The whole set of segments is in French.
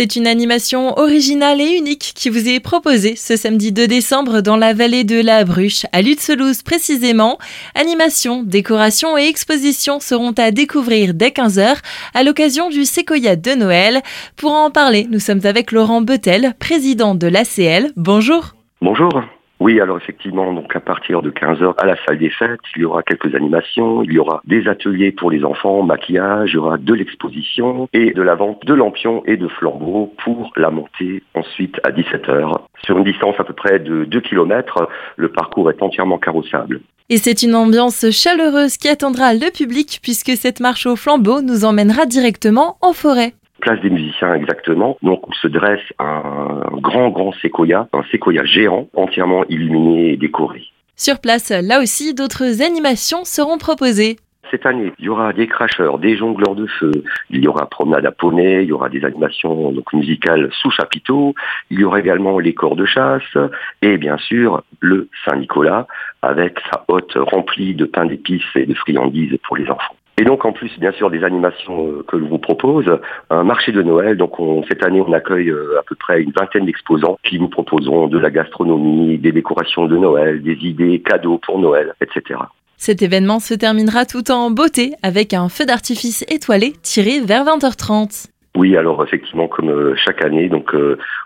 C'est une animation originale et unique qui vous est proposée ce samedi 2 décembre dans la vallée de la Bruche, à Lutzelouse précisément. Animation, décoration et exposition seront à découvrir dès 15h à l'occasion du Séquoia de Noël. Pour en parler, nous sommes avec Laurent Betel, président de l'ACL. Bonjour. Bonjour. Oui, alors effectivement, donc à partir de 15h à la salle des fêtes, il y aura quelques animations, il y aura des ateliers pour les enfants, maquillage, il y aura de l'exposition et de la vente de lampions et de flambeaux pour la montée ensuite à 17h. Sur une distance à peu près de 2 km, le parcours est entièrement carrossable. Et c'est une ambiance chaleureuse qui attendra le public puisque cette marche au flambeau nous emmènera directement en forêt place des musiciens exactement. Donc où se dresse un grand, grand séquoia, un séquoia géant, entièrement illuminé et décoré. Sur place, là aussi, d'autres animations seront proposées. Cette année, il y aura des cracheurs, des jongleurs de feu, il y aura promenade à poney, il y aura des animations donc, musicales sous chapiteau, il y aura également les corps de chasse et bien sûr le Saint-Nicolas avec sa hotte remplie de pain d'épices et de friandises pour les enfants. Et donc en plus, bien sûr, des animations euh, que je vous propose, un marché de Noël. Donc cette année, on accueille euh, à peu près une vingtaine d'exposants qui nous proposeront de la gastronomie, des décorations de Noël, des idées cadeaux pour Noël, etc. Cet événement se terminera tout en beauté avec un feu d'artifice étoilé tiré vers 20h30. Oui, alors effectivement, comme euh, chaque année, donc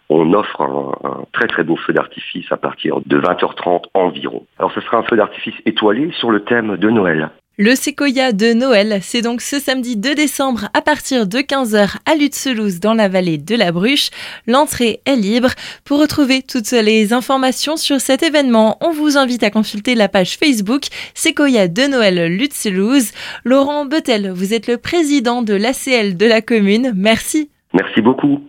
on offre un, un, très très beau feu d'artifice à partir de 20h30 environ. Alors ce sera un feu d'artifice étoilé sur le thème de Noël. Le séquoia de Noël, c'est donc ce samedi 2 décembre à partir de 15h à Lutzelouse dans la vallée de la Bruche. L'entrée est libre. Pour retrouver toutes les informations sur cet événement, on vous invite à consulter la page Facebook Séquoia de Noël Lutzelouse. Laurent Betel, vous êtes le président de l'ACL de la commune. Merci. Merci beaucoup.